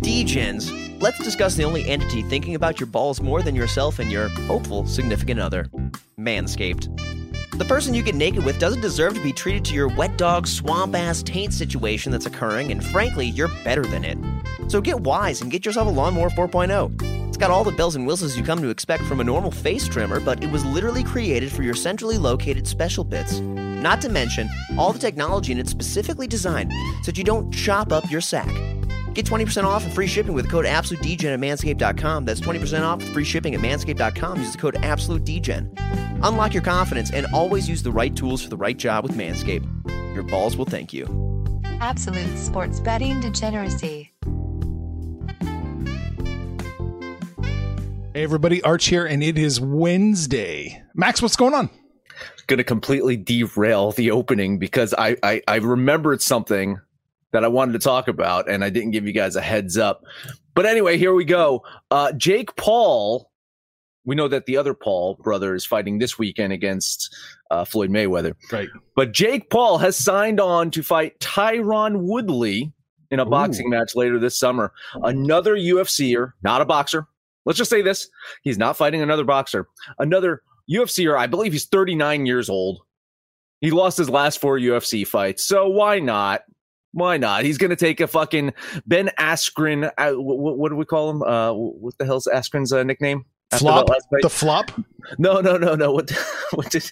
Degens, let's discuss the only entity thinking about your balls more than yourself and your hopeful significant other Manscaped. The person you get naked with doesn't deserve to be treated to your wet dog, swamp ass taint situation that's occurring, and frankly, you're better than it. So get wise and get yourself a Lawnmower 4.0. It's got all the bells and whistles you come to expect from a normal face trimmer, but it was literally created for your centrally located special bits. Not to mention, all the technology in it specifically designed so that you don't chop up your sack. Get 20% off and free shipping with the code AbsoluteDegen at manscaped.com. That's 20% off free shipping at manscaped.com. Use the code AbsoluteDegen. Unlock your confidence and always use the right tools for the right job with Manscaped. Your balls will thank you. Absolute sports betting degeneracy. Hey everybody, Arch here, and it is Wednesday. Max, what's going on? Going to completely derail the opening because I, I I remembered something that I wanted to talk about, and I didn't give you guys a heads up. But anyway, here we go. Uh, Jake Paul. We know that the other Paul brother is fighting this weekend against uh, Floyd Mayweather. Right. But Jake Paul has signed on to fight Tyron Woodley in a Ooh. boxing match later this summer. Another UFCer, not a boxer. Let's just say this: he's not fighting another boxer. Another UFCer. I believe he's 39 years old. He lost his last four UFC fights, so why not? Why not? He's going to take a fucking Ben Askren. Uh, what, what do we call him? Uh, what the hell's Askren's uh, nickname? Flop? that last fight? The flop? No, no, no, no. What, what did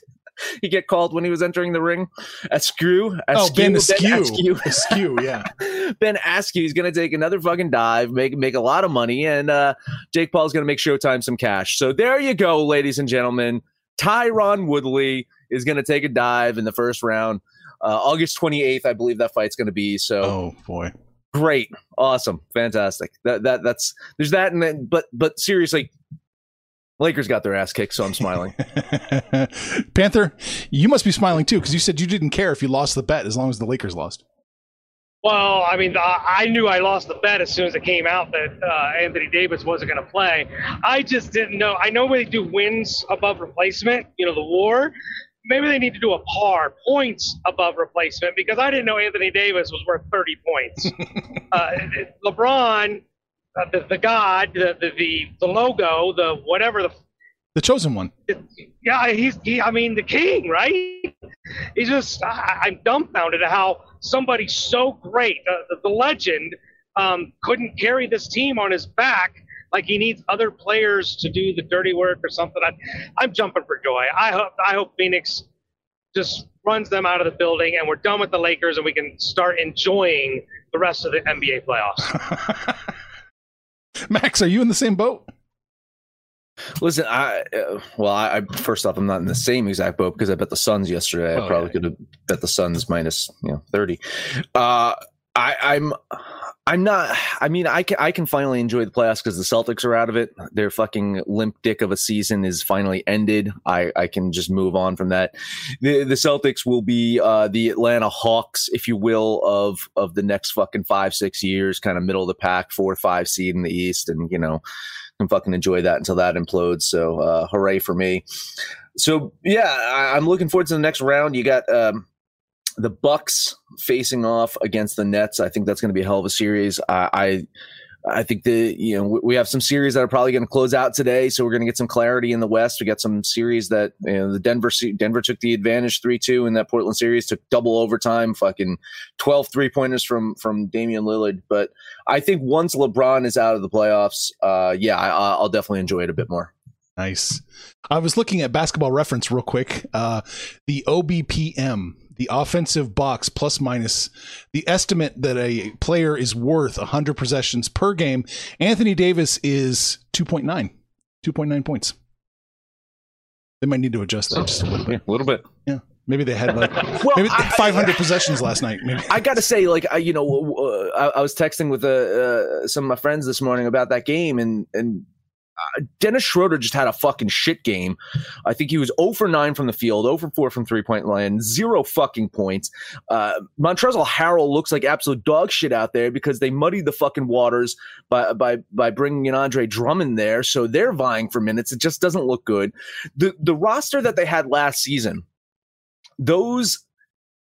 he get called when he was entering the ring? Askew? Oh, Ben Askew? Askew. Askew. Askew, yeah. ben Askew is going to take another fucking dive, make make a lot of money, and uh, Jake Paul's going to make Showtime some cash. So there you go, ladies and gentlemen. Tyron Woodley is going to take a dive in the first round. Uh, August 28th, I believe that fight's going to be. So Oh boy. great, awesome, fantastic. That that that's there's that, and then but but seriously, Lakers got their ass kicked, so I'm smiling. Panther, you must be smiling too because you said you didn't care if you lost the bet as long as the Lakers lost. Well, I mean, I I knew I lost the bet as soon as it came out that uh, Anthony Davis wasn't going to play. I just didn't know. I know they do wins above replacement, you know, the war. Maybe they need to do a par points above replacement because I didn't know Anthony Davis was worth 30 points. uh, LeBron, uh, the, the god, the, the the logo, the whatever the The chosen one. yeah, he's he. I mean, the king, right? He's just. I, I'm dumbfounded at how somebody so great, uh, the, the legend, um, couldn't carry this team on his back. Like he needs other players to do the dirty work or something. I, I'm jumping for joy. I hope. I hope Phoenix just runs them out of the building, and we're done with the Lakers, and we can start enjoying the rest of the NBA playoffs. Max, are you in the same boat? Listen, I uh, well, I, I first off, I'm not in the same exact boat because I bet the Suns yesterday. I Oh, probably yeah. could have bet the Suns minus you know thirty. Uh, I, I'm. I'm not. I mean, I can. I can finally enjoy the playoffs because the Celtics are out of it. Their fucking limp dick of a season is finally ended. I, I can just move on from that. The the Celtics will be uh, the Atlanta Hawks, if you will, of of the next fucking five six years, kind of middle of the pack, four five seed in the East, and you know, can fucking enjoy that until that implodes. So, uh, hooray for me. So, yeah, I, I'm looking forward to the next round. You got um, the Bucks facing off against the Nets. I think that's going to be a hell of a series. I, I I think the you know we- have some series that are probably going to close out today, so we're going to get some clarity in the West. We got some series that you know the Denver Denver took the advantage three two in that Portland series, took double overtime, fucking 12 three pointers from from Damian Lillard. But I think once LeBron is out of the playoffs, uh, yeah, I, I'll definitely enjoy it a bit more. Nice. I was looking at basketball reference real quick. Uh, the OBPM, the offensive box plus minus, the estimate that a player is worth 100 possessions per game. Anthony Davis is 2.9, 2.9 points. They might need to adjust that just a little bit. Yeah, a little bit. Yeah. Maybe they had like Well, maybe I- 500 possessions last night. Maybe. I got to say, like, I, you know, uh, I, I was texting with uh, uh, some of my friends this morning about that game, and and Dennis Schroeder just had a fucking shit game. I think he was 0 for 9 from the field, 0 for 4 from three point line, zero fucking points. Uh, Montrezl Harrell looks like absolute dog shit out there because they muddied the fucking waters by by by bringing in Andre Drummond there, so they're vying for minutes. It just doesn't look good. The the roster that they had last season, those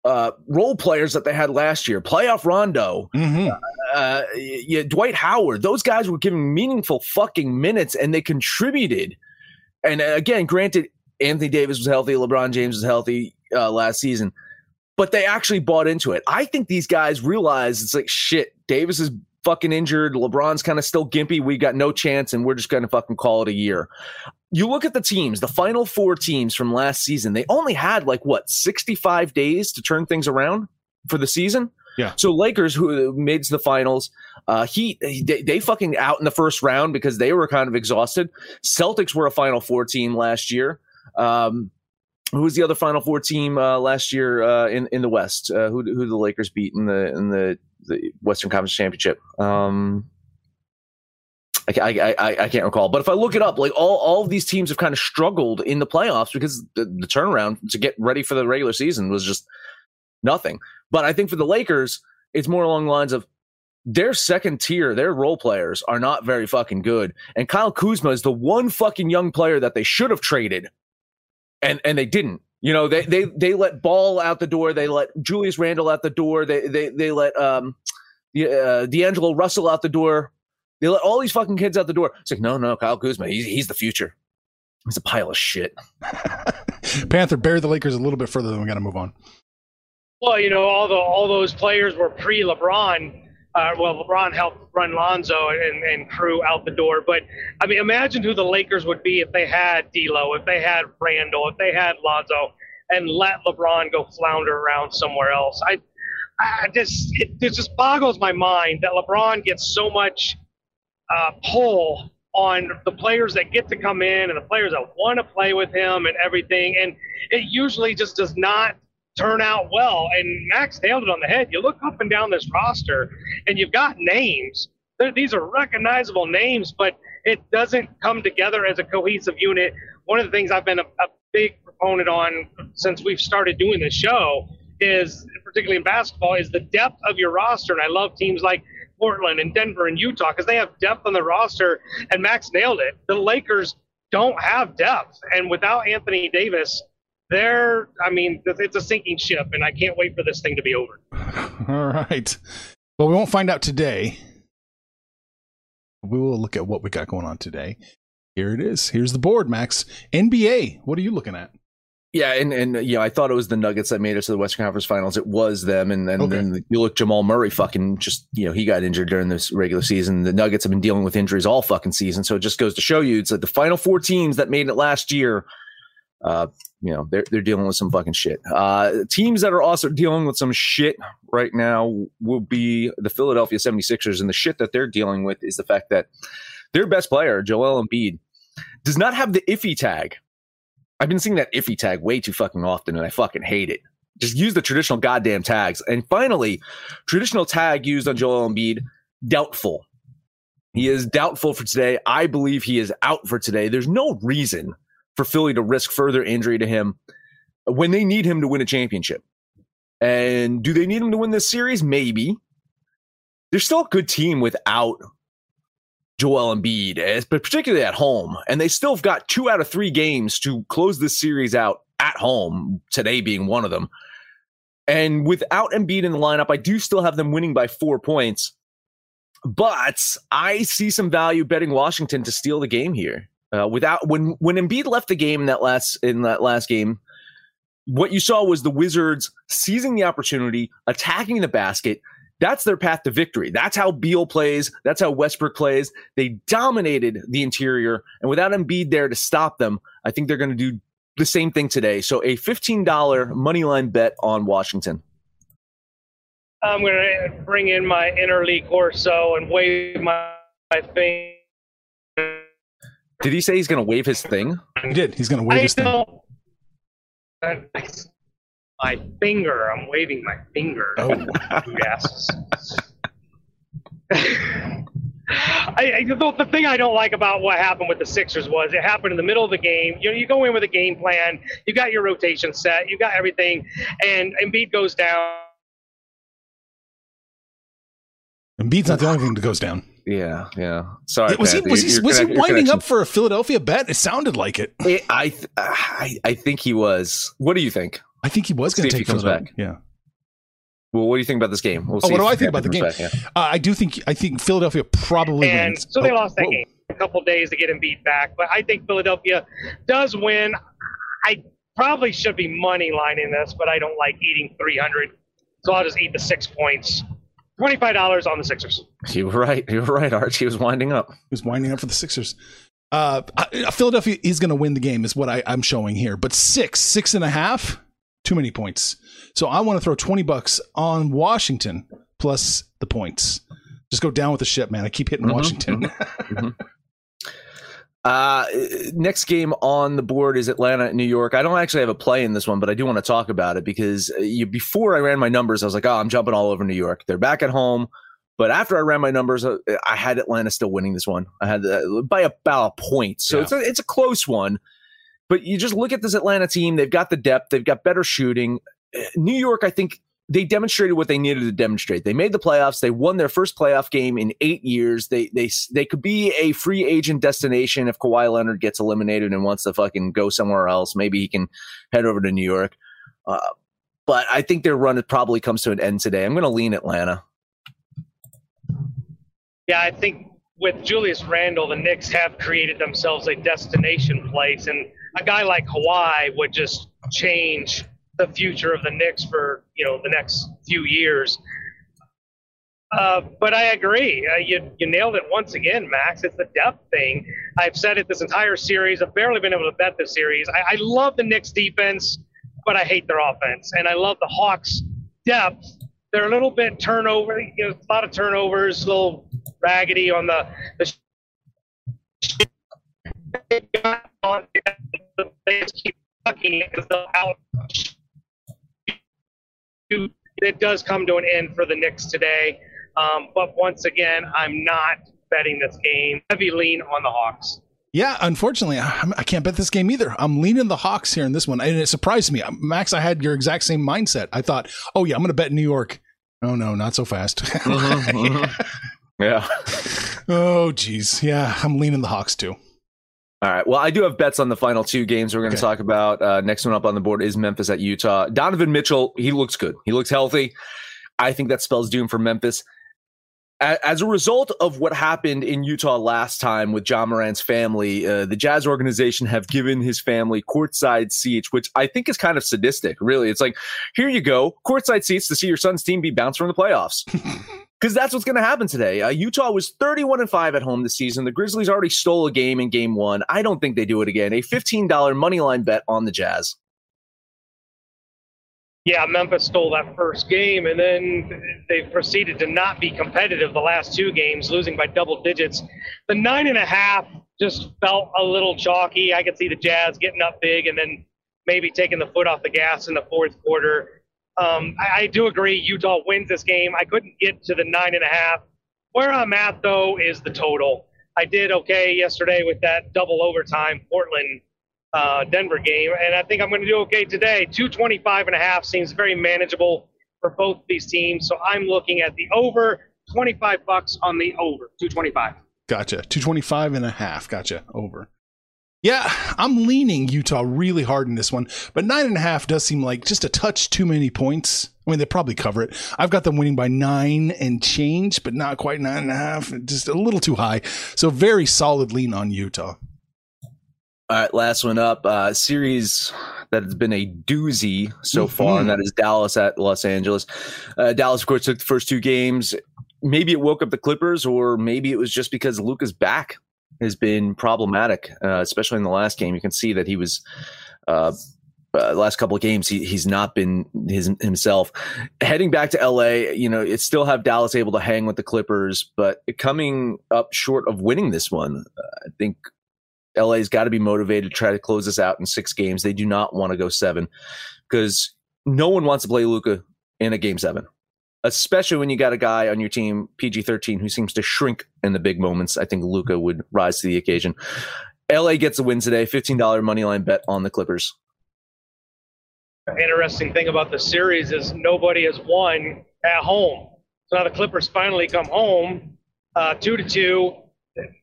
uh, role players that they had last year, playoff Rondo, Mhm. uh, yeah, Dwight Howard, those guys were giving meaningful fucking minutes and they contributed. And uh, again, granted, Anthony Davis was healthy, LeBron James was healthy uh, last season, but they actually bought into it. I think these guys realize it's like shit. Davis is fucking injured. LeBron's kind of still gimpy. We got no chance, and we're just going to fucking call it a year. You look at the teams, the final four teams from last season, they only had like what, 65 days to turn things around for the season? Yeah. So Lakers, who made the finals, uh, Heat, they, they fucking out in the first round because they were kind of exhausted. Celtics were a Final Four team last year. Um, who was the other Final Four team uh, last year uh, in in the West? Uh, who who the Lakers beat in the in the, the Western Conference Championship? Um, I, I, I, can't recall, but if I look it up, like all, all of these teams have kind of struggled in the playoffs because the, the turnaround to get ready for the regular season was just nothing. But I think for the Lakers, it's more along the lines of their second tier, their role players are not very fucking good. And Kyle Kuzma is the one fucking young player that they should have traded, and and they didn't. You know, they they they let Ball out the door, they let Julius Randle out the door, they they they let um uh, D'Angelo Russell out the door. They let all these fucking kids out the door. It's like, no, no, Kyle Kuzma, he's, he's the future. He's a pile of shit. Panther bury the Lakers a little bit further, than we got to move on. Well, you know, all the all those players were pre-LeBron. Uh, well, LeBron helped run Lonzo and, and crew out the door. But I mean, imagine who the Lakers would be if they had D'Lo, if they had Randle, if they had Lonzo, and let LeBron go flounder around somewhere else. I, I just it, it just boggles my mind that LeBron gets so much uh, pull on the players that get to come in and the players that want to play with him and everything, and it usually just does not turn out well. And Max nailed it on the head. You look up and down this roster, and you've got names. They're, these are recognizable names, but it doesn't come together as a cohesive unit. One of the things I've been a, a big proponent on since we've started doing this show is, particularly in basketball, is the depth of your roster. And I love teams like Portland and Denver and Utah because they have depth on the roster. And Max nailed it. The Lakers don't have depth, and without Anthony Davis, they're I mean it's a sinking ship, and I can't wait for this thing to be over. All right. Well, we won't find out today. We will look at what we got going on today. Here it is. Here's the board, Max. NBA. What are you looking at? Yeah, and and you know, I thought it was the Nuggets that made it to the Western Conference Finals. It was them, and then, Okay. then you look Jamal Murray, fucking just you know, he got injured during this regular season. The Nuggets have been dealing with injuries all fucking season, so it just goes to show you, it's like the final four teams that made it last year. Uh, you know, they're they're dealing with some fucking shit. Uh, teams that are also dealing with some shit right now will be the Philadelphia 76ers, and the shit that they're dealing with is the fact that their best player, Joel Embiid, does not have the iffy tag. I've been seeing that iffy tag way too fucking often, and I fucking hate it. Just use the traditional goddamn tags. And finally, traditional tag used on Joel Embiid, doubtful. He is doubtful for today. I believe he is out for today. There's no reason for Philly to risk further injury to him when they need him to win a championship. And do they need him to win this series? Maybe. They're still a good team without Joel Embiid, but particularly at home. And they still have got two out of three games to close this series out at home, today being one of them. And without Embiid in the lineup, I do still have them winning by four points. But I see some value betting Washington to steal the game here. Uh, without when when Embiid left the game in that last in that last game, what you saw was the Wizards seizing the opportunity, attacking the basket. That's their path to victory. That's how Beal plays. That's how Westbrook plays. They dominated the interior, and without Embiid there to stop them, I think they're going to do the same thing today. So a $15 money line bet on Washington. I'm going to bring in my inner Lee Corso and wave my, my thing. Did he say he's going to wave his thing? He did. He's going to wave I his thing. Don't- My finger. I'm waving my finger. Oh. You. I, I, the, the thing I don't like about what happened with the Sixers was it happened in the middle of the game. You know, you go in with a game plan, you got your rotation set, you got everything, and Embiid goes down. Embiid's not the only thing that goes down. Yeah, yeah. Sorry, was he was he was he connect- your winding connection- up for a Philadelphia bet? It sounded like it. It- I, th- I I think he was. What do you think? I think he was going to take comes Philadelphia. back. Yeah. Well, what do you think about this game? We'll Oh, see what do I think about the game? back, yeah. Uh, I do think I think Philadelphia probably and wins. so they Oh, lost that whoa. game. A couple days to get him beat back, but I think Philadelphia does win. I probably should be money lining this, but I don't like eating 300, so I'll just eat the six points. Twenty-five dollars on the Sixers. You were right. You were right, Archie. Was winding up. He was winding up for the Sixers. Uh, I- Philadelphia is going to win the game, is what I, I'm showing here. But six, six and a half, too many points. So I want to throw 20 bucks on Washington plus the points. Just go down with the ship, man. I keep hitting Mhm, Washington. Uh, next game on the board is Atlanta at New York. I don't actually have a play in this one, but I do want to talk about it because uh, you, before I ran my numbers, I was like, oh, I'm jumping all over New York. They're back at home. But after I ran my numbers, uh, I had Atlanta still winning this one. I had uh, by about a point. So Yeah. it's a, it's a close one. But you just look at this Atlanta team. They've got the depth. They've got better shooting. Uh, New York, I think they demonstrated what they needed to demonstrate. They made the playoffs. They won their first playoff game in eight years. They they they could be a free agent destination if Kawhi Leonard gets eliminated and wants to fucking go somewhere else. Maybe he can head over to New York. Uh, but I think their run probably comes to an end today. I'm going to lean Atlanta. Yeah, I think with Julius Randle, the Knicks have created themselves a destination place, and a guy like Kawhi would just change the future of the Knicks for you know the next few years. Uh, but I agree. Uh, you you nailed it once again, Max. It's the depth thing. I've said it this entire series. I've barely been able to bet this series. I, I love the Knicks defense, but I hate their offense, and I love the Hawks depth. They're a little bit turnover, you know, a lot of turnovers, a little raggedy on the the. It does come to an end for the Knicks today, um, but once again, I'm not betting this game. Heavy lean on the Hawks. Yeah, unfortunately, I, I can't bet this game either. I'm leaning the Hawks here in this one. And it surprised me. Max, I had your exact same mindset. I thought, oh, yeah, I'm going to bet New York. Oh, no, not so fast. Yeah. oh, geez. Yeah, I'm leaning the Hawks too. All right. Well, I do have bets on the final two games we're going to Okay. talk about. Uh, next one up on the board is Memphis at Utah. Donovan Mitchell, he looks good. He looks healthy. I think that spells doom for Memphis. As a result of what happened in Utah last time with Ja Morant's family, uh, the Jazz organization have given his family courtside seats, which I think is kind of sadistic. Really, it's like, here you go, courtside seats to see your son's team be bounced from the playoffs because that's what's going to happen today. Uh, Utah was 31 and 5 at home this season. The Grizzlies already stole a game in game one. I don't think they do it again. A $15 money line bet on the Jazz. Yeah, Memphis stole that first game, and then they proceeded to not be competitive the last two games, losing by double digits. The nine and a half just felt a little chalky. I could see the Jazz getting up big and then maybe taking the foot off the gas in the fourth quarter. Um, I, I do agree Utah wins this game. I couldn't get to the nine and a half. Where I'm at, though, is the total. I did okay yesterday with that double overtime Portland uh, Denver game, and I think I'm going to do okay today. 225 and a half seems very manageable for both these teams, so I'm looking at the over 25 bucks on the over 225. Gotcha. 225 and a half. Gotcha. Over. Yeah, I'm leaning Utah really hard in this one, but nine and a half does seem like just a touch too many points. I mean, they probably cover it. I've got them winning by nine and change, but not quite nine and a half. Just a little too high. So very solid lean on Utah. All right, last one up. Uh, series that has been a doozy so mm-hmm. far, and that is Dallas at Los Angeles. Uh, Dallas, of course, took the first two games. Maybe it woke up the Clippers, or maybe it was just because Luka's back has been problematic, uh, especially in the last game. You can see that he was. Uh, uh, last couple of games, he, he's not been his himself. Heading back to LA, you know, it still have Dallas able to hang with the Clippers, but coming up short of winning this one, uh, I think LA's got to be motivated to try to close this out in six games. They do not want to go seven because no one wants to play Luka in a game seven, especially when you got a guy on your team, PG 13, who seems to shrink in the big moments. I think Luka would rise to the occasion. LA gets a win today, $15 money line bet on the Clippers. Interesting thing about the series is nobody has won at home. So now the Clippers finally come home, uh, two to two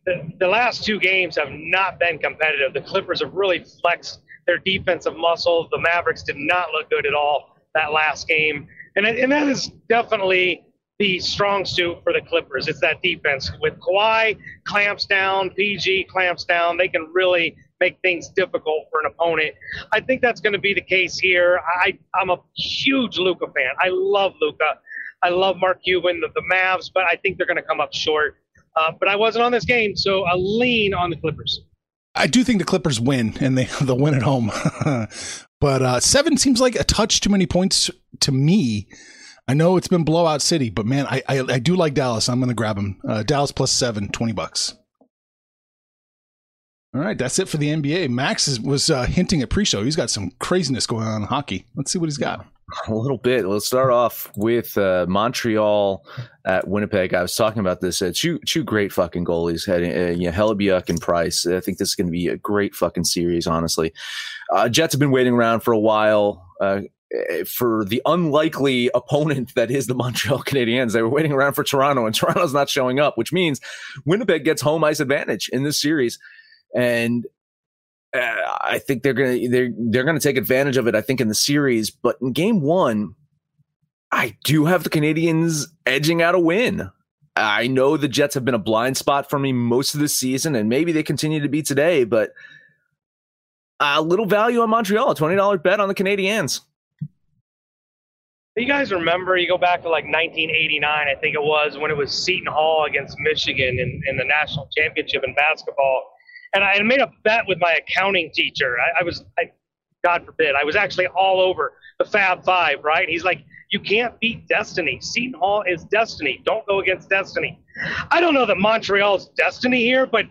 the, the last two games have not been competitive. The Clippers have really flexed their defensive muscle. The Mavericks did not look good at all that last game. And, and that is definitely the strong suit for the Clippers. It's that defense. With Kawhi clamps down, PG clamps down, they can really make things difficult for an opponent. I think that's going to be the case here. I, I'm a huge Luka fan. I love Luka. I love Mark Cuban, the, the Mavs, but I think they're going to come up short. Uh, but I wasn't on this game, so I lean on the Clippers. I do think the Clippers win, and they they'll win at home. but uh, seven seems like a touch too many points to me. I know it's been blowout city, but man, I I, I do like Dallas. I'm going to grab them. Uh, Dallas plus seven, 20 bucks. All right, that's it for the NBA. Max is, was uh, hinting at pre-show. He's got some craziness going on in hockey. Let's see what he's got. A little bit. Let's start off with uh, Montreal at Winnipeg. I was talking about this. Uh, two two great fucking goalies, heading uh, you know, Hellebuyck and Price. I think this is going to be a great fucking series. Honestly, uh, Jets have been waiting around for a while. Uh, for the unlikely opponent that is the Montreal Canadiens. They were waiting around for Toronto, and Toronto's not showing up, which means Winnipeg gets home ice advantage in this series and Uh, I think they're gonna they're they're gonna take advantage of it. I think in the series, but in game one, I do have the Canadiens edging out a win. I know the Jets have been a blind spot for me most of the season, and maybe they continue to be today. But a little value on Montreal, a twenty dollar bet on the Canadiens. You guys remember? You go back to like 1989, I think it was, when it was Seton Hall against Michigan in, in the national championship in basketball and I made a bet with my accounting teacher. I, I was, I, God forbid, I was actually all over the Fab Five, right? He's like, you can't beat destiny. Seton Hall is destiny. Don't go against destiny. I don't know that Montreal's destiny here, but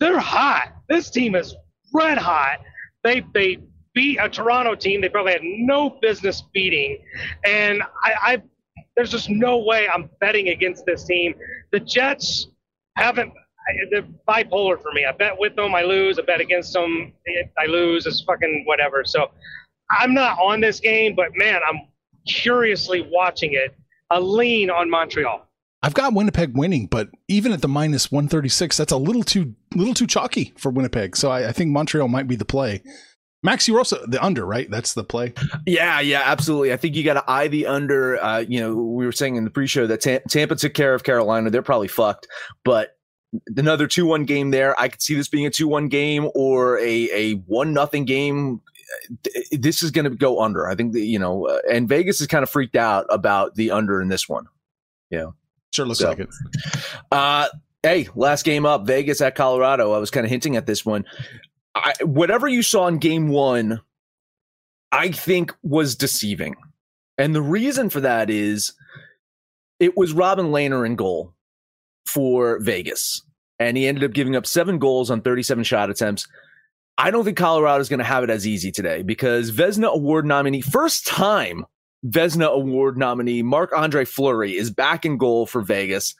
they're hot. This team is red hot. They they beat a Toronto team they probably had no business beating, and I, I there's just no way I'm betting against this team. The Jets haven't they're bipolar for me. I bet with them, I lose. I bet against them, I lose. It's fucking whatever. So I'm not on this game, but man, I'm curiously watching it. A lean on Montreal. I've got Winnipeg winning, but even at the minus 136, that's a little too little too chalky for Winnipeg. So I, I think Montreal might be the play. Max, you were also the under, right? That's the play. Yeah, yeah, absolutely. I think you got to eye the under. Uh, you know, we were saying in the pre-show that Tampa took care of Carolina. They're probably fucked, but another 2-1 game there. I could see this being a 2-1 game or a a 1 nothing game. This is going to go under. I think that, you know, uh, and Vegas is kind of freaked out about the under in this one. Yeah. Sure looks so, like it. Uh hey, last game up, Vegas at Colorado. I was kind of hinting at this one. I, whatever you saw in game 1 I think was deceiving. And the reason for that is it was Robin Lehner in goal for Vegas. And he ended up giving up seven goals on 37 shot attempts. I don't think Colorado is going to have it as easy today because Vezina Award nominee, first time Vezina Award nominee Marc Andre Fleury is back in goal for Vegas.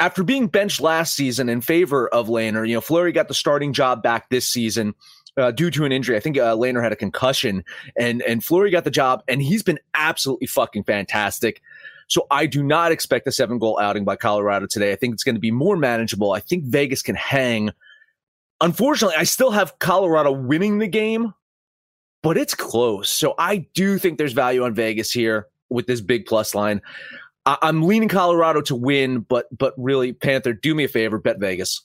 After being benched last season in favor of Lehner, you know, Fleury got the starting job back this season uh, due to an injury. I think uh, Lehner had a concussion, and and Fleury got the job, and he's been absolutely fucking fantastic. So I do not expect a seven goal outing by Colorado today. I think it's going to be more manageable. I think Vegas can hang. Unfortunately, I still have Colorado winning the game, but it's close. So I do think there's value on Vegas here with this big plus line. I- I'm leaning Colorado to win, but but really, Panther, do me a favor, bet Vegas.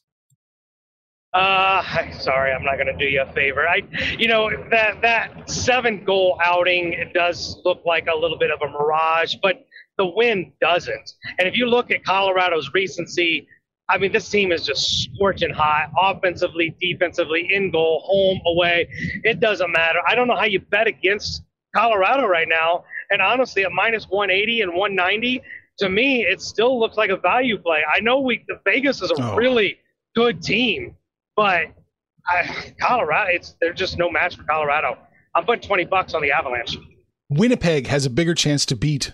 Uh, sorry, I'm not going to do you a favor. I, you know, that that seven goal outing it does look like a little bit of a mirage, but the win doesn't. And if you look at Colorado's recency, I mean, this team is just scorching hot, offensively, defensively, in goal, home, away. It doesn't matter. I don't know how you bet against Colorado right now. And honestly, at minus 180 and 190, to me, it still looks like a value play. I know we Vegas is a Oh. really good team, but I, Colorado, it's they're just no match for Colorado. I'm putting 20 bucks on the Avalanche. Winnipeg has a bigger chance to beat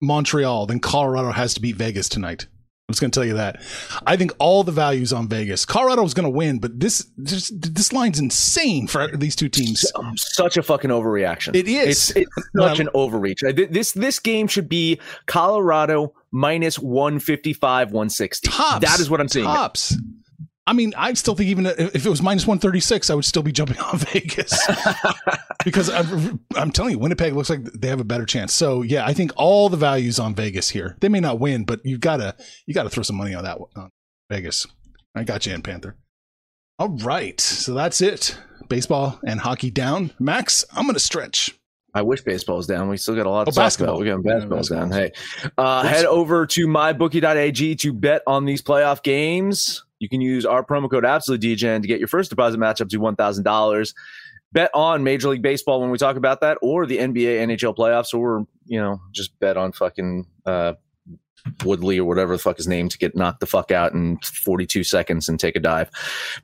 Montreal then Colorado has to beat Vegas tonight. I'm just going to tell you that. I think all the values on Vegas. Colorado's going to win, but this this, this line's insane for these two teams. Such a fucking overreaction. It is. It's, it's such an overreach. Uh, This this game should be Colorado minus 155, 160. Tops. That is what I'm seeing. Tops. I mean, I still think even if it was minus 136, I would still be jumping on Vegas because I'm, I'm telling you, Winnipeg looks like they have a better chance. So yeah, I think all the values on Vegas here. They may not win, but you gotta you gotta throw some money on that one, on Vegas. I got you in Panther. All right, so that's it. Baseball and hockey down. Max, I'm gonna stretch. I wish baseball's down. We still got a lot to Oh, talk basketball. about. We're getting Yeah, basketball's down. Hey, uh, head over to mybookie.ag to bet on these playoff games. You can use our promo code AbsoluteDGen to get your first deposit match up to $1,000. Bet on Major League Baseball when we talk about that, or the NBA, NHL playoffs, or, you know, just bet on fucking uh, Woodley or whatever the fuck his name to get knocked the fuck out in 42 seconds and take a dive.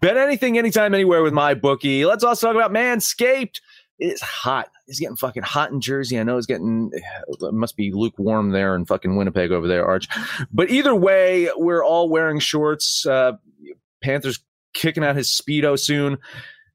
Bet anything, anytime, anywhere with my bookie. Let's also talk about Manscaped. It's hot. It's getting fucking hot in Jersey. I know it's getting it must be lukewarm there in fucking Winnipeg over there, Arch. But either way, we're all wearing shorts. Uh, Panthers kicking out his speedo soon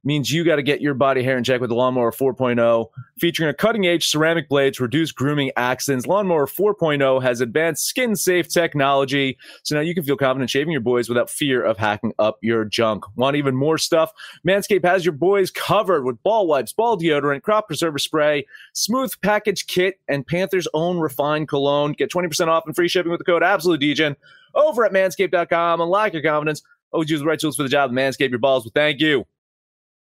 means you got to get your body hair in check with the Lawnmower 4.0, featuring a cutting edge ceramic blade to reduce grooming accidents. Lawnmower 4.0 has advanced skin safe technology, so now you can feel confident shaving your boys without fear of hacking up your junk. Want even more stuff? Manscaped has your boys covered with ball wipes, ball deodorant, crop preserver spray, smooth package kit, and Panther's own refined cologne. Get 20% off and free shipping with the code AbsoluteDGen over at manscaped.com. Unlock your confidence. Always use the right tools for the job. Manscaped your balls. Well, thank you.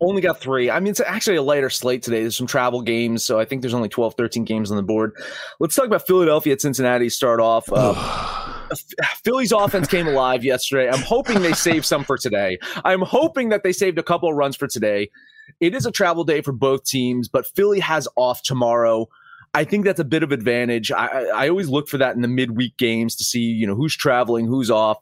Only got three. I mean, it's actually a lighter slate today. There's some travel games, so I think there's only 12, 13 games on the board. Let's talk about Philadelphia at Cincinnati. Start off. Uh, Philly's offense came alive yesterday. I'm hoping they save some for today. I'm hoping that they saved a couple of runs for today. It is a travel day for both teams, but Philly has off tomorrow. I think that's a bit of advantage. I, I always look for that in the midweek games to see, you know, who's traveling, who's off.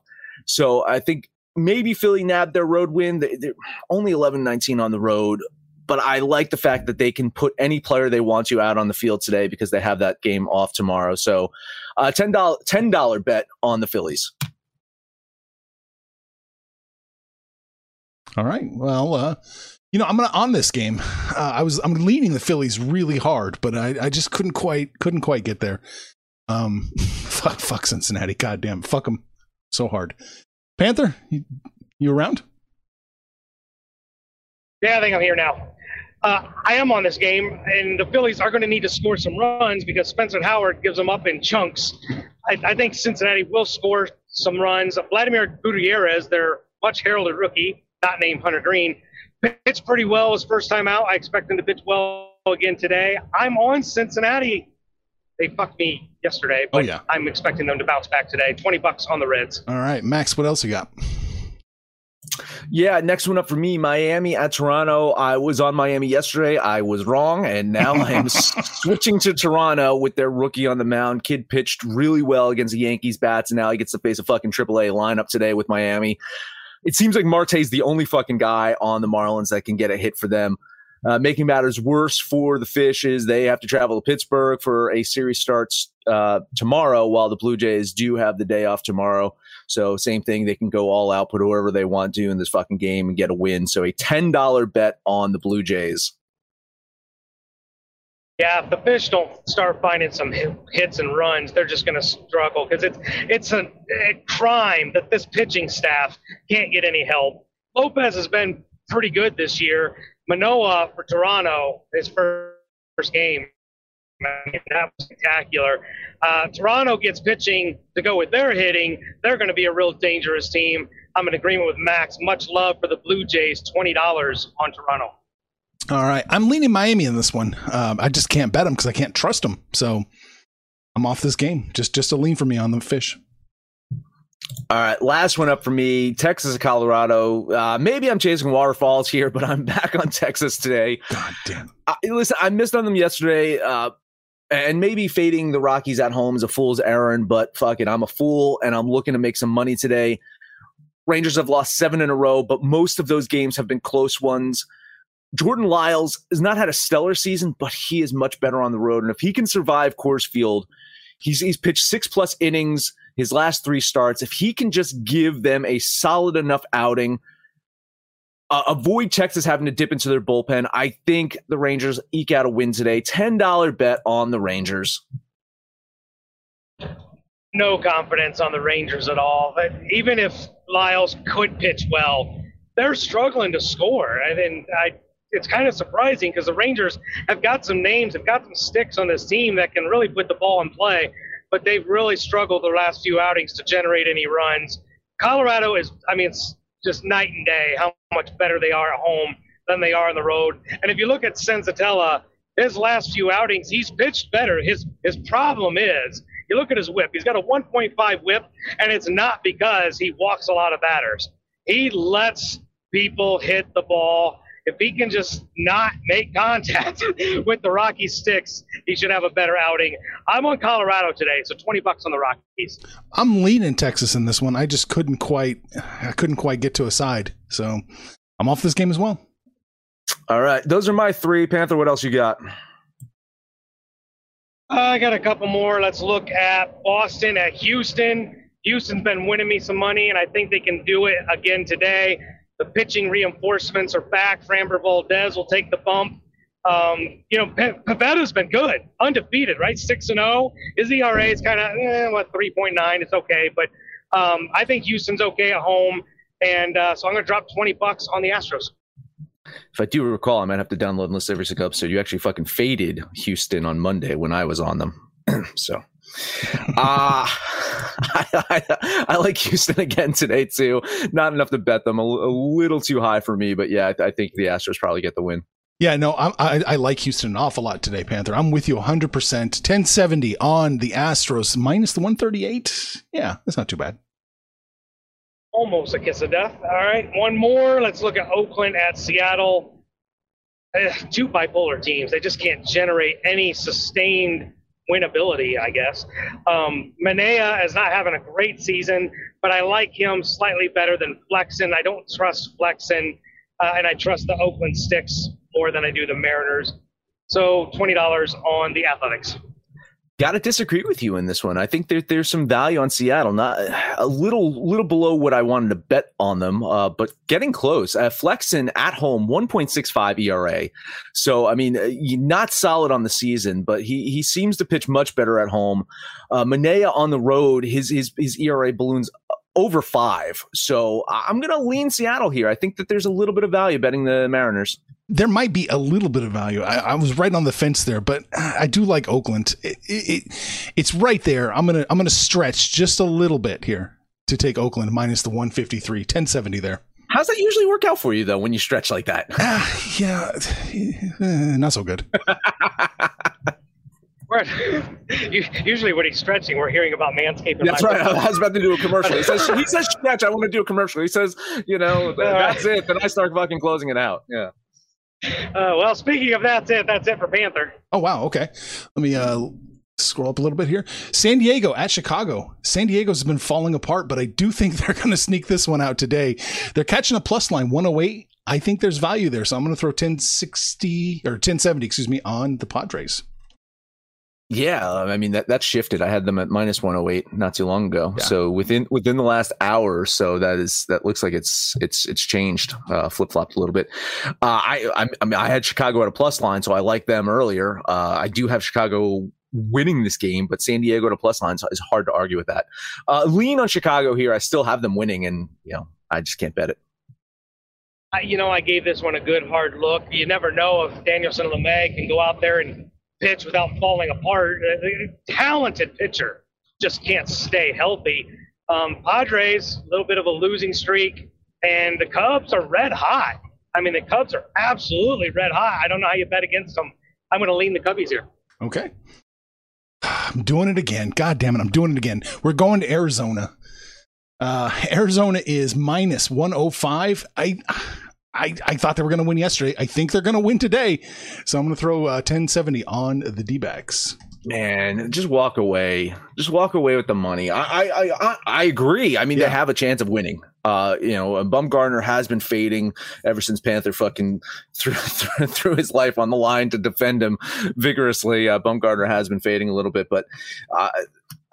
So I think maybe Philly nabbed their road win. They're only 11 19 on the road, but I like the fact that they can put any player they want to out on the field today because they have that game off tomorrow. So uh, $10, $10 bet on the Phillies. All right. Well, uh, you know, I'm gonna on this game. Uh, I was I'm leaning the Phillies really hard, but I, I just couldn't quite couldn't quite get there. Um, fuck, fuck Cincinnati. Goddamn, fuck them so hard. Panther, you, you around? Yeah, I think I'm here now. Uh, I am on this game, and the Phillies are going to need to score some runs because Spencer Howard gives them up in chunks. I, I think Cincinnati will score some runs. Vladimir Gutierrez, their much heralded rookie, not named Hunter Greene, pitched pretty well his first time out. I expect him to pitch well again today. I'm on Cincinnati. They fucked me yesterday, oh, but oh, yeah. I'm expecting them to bounce back today. 20 bucks on the Reds. All right, Max, what else you got? Yeah, next one up for me, Miami at Toronto. I was on Miami yesterday. I was wrong, and now I am switching to Toronto with their rookie on the mound. Kid pitched really well against the Yankees bats, and now he gets to face a fucking AAA lineup today with Miami. It seems like Marte's the only fucking guy on the Marlins that can get a hit for them. Uh, making matters worse for the Fish is they have to travel to Pittsburgh for a series starts uh, tomorrow, while the Blue Jays do have the day off tomorrow. So same thing, they can go all out, put whoever they want to in this fucking game and get a win. So a ten dollar bet on the Blue Jays. Yeah, if the fish don't start finding some hits and runs, they're just going to struggle because it's it's a, a, crime that this pitching staff can't get any help. Lopez has been pretty good this year, Manoah for Toronto, his first game, that was spectacular. Uh, Toronto gets pitching to go with their hitting. They're going to be a real dangerous team. I'm in agreement with Max. Much love for the Blue Jays. Twenty dollars on Toronto. All right, I'm leaning Miami in this one. Um, I just can't bet them because I can't trust them. So I'm off this game. Just just a lean for me on the fish. All right, last one up for me Texas, of Colorado. Uh, maybe I'm chasing waterfalls here, but I'm back on Texas today. God damn. I, listen, I missed on them yesterday, uh, and maybe fading the Rockies at home is a fool's errand, but fuck it. I'm a fool, and I'm looking to make some money today. Rangers have lost seven in a row, but most of those games have been close ones. Jordan Lyles has not had a stellar season, but he is much better on the road. And if he can survive Coors Field, he's, he's pitched six plus innings his last three starts, if he can just give them a solid enough outing, uh, avoid Texas having to dip into their bullpen, I think the Rangers eke out a win today. $10 bet on the Rangers. No confidence on the Rangers at all. But even if Lyles could pitch well, they're struggling to score. I mean, I, it's kind of surprising because the Rangers have got some names, have got some sticks on this team that can really put the ball in play but they've really struggled the last few outings to generate any runs. Colorado is, I mean, it's just night and day how much better they are at home than they are on the road. And if you look at Senzatela, his last few outings, he's pitched better. His his problem is you look at his whip. He's got a 1.5 whip, and it's not because he walks a lot of batters. He lets people hit the ball if he can just not make contact with the Rocky sticks, he should have a better outing. I'm on Colorado today, so 20 bucks on the Rockies. I'm leaning Texas in this one. I just couldn't quite I couldn't quite get to a side. So I'm off this game as well. All right. Those are my three. Panther, what else you got? I got a couple more. Let's look at Boston at Houston. Houston's been winning me some money, and I think they can do it again today. The pitching reinforcements are back. Framber Valdez will take the bump. Um, you know, Pivetta's been good, undefeated, right? Six and zero. Oh. His ERA is kind of eh, what three point nine. It's okay, but um, I think Houston's okay at home, and uh, so I'm going to drop twenty bucks on the Astros. If I do recall, I might have to download and listen every single episode. You actually fucking faded Houston on Monday when I was on them. so Uh, I, I, I, like Houston again today, too. Not enough to bet them. A, a little too high for me, but yeah, I, I, think the Astros probably get the win. Yeah, no, I, I, I like Houston an awful lot today, Panther. I'm with you 100%. 1070 on the Astros, minus the 138. Yeah, that's not too bad. Almost a kiss of death. All right, one more. Let's look at Oakland at Seattle. Uh, two bipolar teams. They just can't generate any sustained winnability, I guess. Um, Manaea is not having a great season, but I like him slightly better than Flexen. I don't trust Flexen, uh, and I trust the Oakland Sticks more than I do the Mariners. So $20 on the Athletics. Got to disagree with you in this one. I think there, there's some value on Seattle, not a little little below what I wanted to bet on them, uh, but getting close. Uh, Flexen at home, 1.65 ERA. So I mean, uh, not solid on the season, but he he seems to pitch much better at home. Uh, Manaea on the road, his his his ERA balloons over five. So I'm going to lean Seattle here. I think that there's a little bit of value betting the Mariners there might be a little bit of value. I, I, was right on the fence there, but I do like Oakland. It, it, it's right there. I'm gonna I'm gonna stretch just a little bit here to take Oakland minus the 153, 1070 there. How's that usually work out for you though when you stretch like that? Uh, yeah, not so good. Usually, when he's stretching, we're hearing about manscaping. That's right. I was about to do a commercial. He says, "He says stretch. I want to do a commercial." He says, "You know, that's it." Then I start fucking closing it out. Yeah. Uh, well, speaking of that's it, that's it for Panther. Oh wow, okay. Let me uh, scroll up a little bit here. San Diego at Chicago. San Diego's been falling apart, but I do think they're going to sneak this one out today. They're catching a plus line 108. I think there's value there, so I'm going to throw 1060 or 1070, excuse me, on the Padres. Yeah, I mean that that shifted. I had them at minus 108 not too long ago. Yeah. So within within the last hour or so, that is that looks like it's it's it's changed, uh, flip flopped a little bit. Uh, I, I I mean I had Chicago at a plus line, so I like them earlier. Uh, I do have Chicago winning this game, but San Diego at a plus line so it's hard to argue with that. Uh, lean on Chicago here. I still have them winning, and you know I just can't bet it. I, you know, I gave this one a good hard look. You never know if Dinelson Lamet can go out there and pitch without falling apart. A talented pitcher just can't stay healthy. Um, Padres, a little bit of a losing streak, and the Cubs are red hot. I mean, the Cubs are absolutely red hot. I don't know how you bet against them. I'm going to lean the Cubbies here. Okay. I'm doing it again. God damn it. I'm doing it again. We're going to Arizona. Uh, Arizona is minus 105. I I, I thought they were going to win yesterday. I think they're going to win today. So I'm going to throw uh, 1070 on the D backs. Man, just walk away. Just walk away with the money. I I I, I agree. I mean, yeah. they have a chance of winning. Uh, you know, Bumgarner has been fading ever since Panther fucking threw, threw his life on the line to defend him vigorously. Uh, Bumgarner has been fading a little bit, but uh,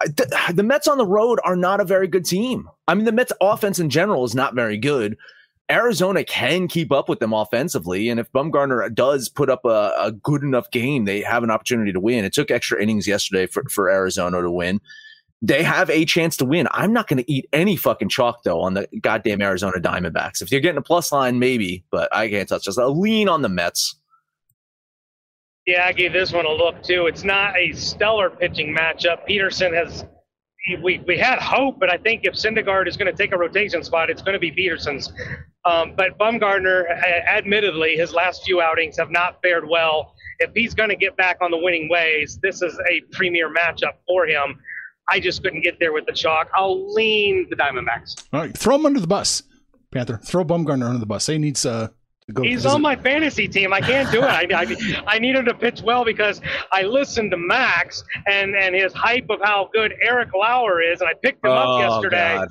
the, the Mets on the road are not a very good team. I mean, the Mets offense in general is not very good. Arizona can keep up with them offensively. And if Bumgarner does put up a, a, good enough game, they have an opportunity to win. It took extra innings yesterday for, for Arizona to win. They have a chance to win. I'm not going to eat any fucking chalk, though, on the goddamn Arizona Diamondbacks. If you're getting a plus line, maybe, but I can't touch this. A lean on the Mets. Yeah, I gave this one a look, too. It's not a stellar pitching matchup. Peterson has we, we had hope, but I think if Syndergaard is going to take a rotation spot, it's going to be Peterson's. Um, but Bumgarner, admittedly, his last few outings have not fared well. If he's going to get back on the winning ways, this is a premier matchup for him. I just couldn't get there with the chalk. I'll lean the Diamondbacks. All right, throw him under the bus, Panther. Throw Bumgarner under the bus. He needs uh, Go He's on my fantasy team. I can't do it. I, I, I, need him to pitch well because I listened to Max and, and his hype of how good Eric Lauer is, and I picked him oh, up yesterday. God.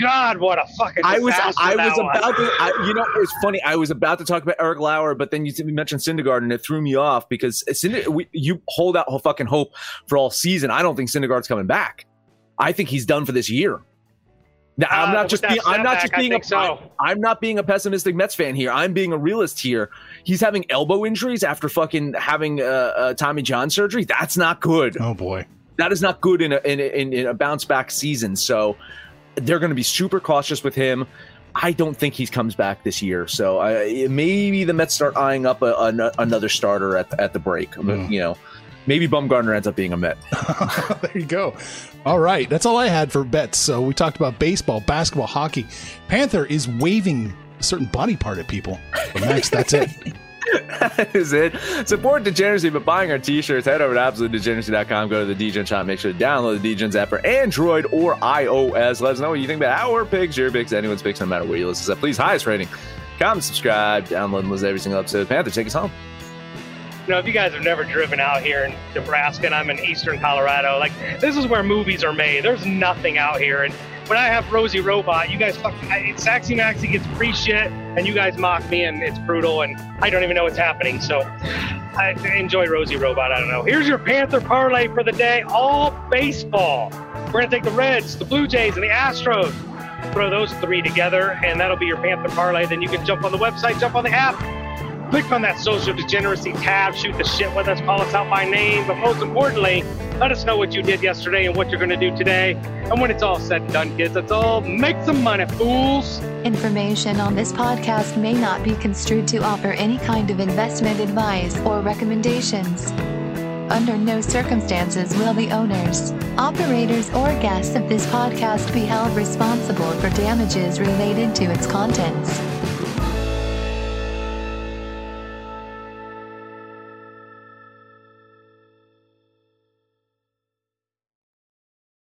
God, what a fucking! I was I was one. about to. I, you know, it was funny. I was about to talk about Eric Lauer, but then you mentioned Syndergaard, and it threw me off because Cinder, we, you hold out fucking hope for all season. I don't think Syndergaard's coming back. I think he's done for this year. Now, I'm uh, not just being, I'm not just being a, so. I'm not being a pessimistic Mets fan here. I'm being a realist here. He's having elbow injuries after fucking having uh, uh, Tommy John surgery. That's not good. Oh boy, that is not good in a in, in, in a bounce back season. So they're going to be super cautious with him. I don't think he comes back this year. So uh, maybe the Mets start eyeing up a, a, another starter at, at the break. Mm. You know, Maybe Bumgarner ends up being a Met. there you go. All right, that's all I had for bets. So we talked about baseball, basketball, hockey. Panther is waving a certain body part at people. But Max, that's it. that is it. Support Degeneracy by buying our t-shirts. Head over to absolutedegeneracy.com. Go to the Degen shop. Make sure to download the Degens app for Android or iOS. Let us know what you think about our picks, your picks, anyone's picks, no matter where you listen. So please, highest rating, comment, subscribe, download and listen to every single episode. Panther, take us home. You know, if you guys have never driven out here in Nebraska and I'm in eastern Colorado, like this is where movies are made. There's nothing out here. And when I have Rosie Robot, you guys fuck Saxy Maxi gets free shit and you guys mock me and it's brutal and I don't even know what's happening. So I enjoy Rosie Robot. I don't know. Here's your Panther parlay for the day. All baseball. We're gonna take the Reds, the Blue Jays, and the Astros. Throw those three together, and that'll be your Panther parlay. Then you can jump on the website, jump on the app, Click on that social degeneracy tab, shoot the shit with us, call us out by name, but most importantly, let us know what you did yesterday and what you're going to do today. And when it's all said and done, kids, let's all make some money, fools. Information on this podcast may not be construed to offer any kind of investment advice or recommendations. Under no circumstances will the owners, operators, or guests of this podcast be held responsible for damages related to its contents.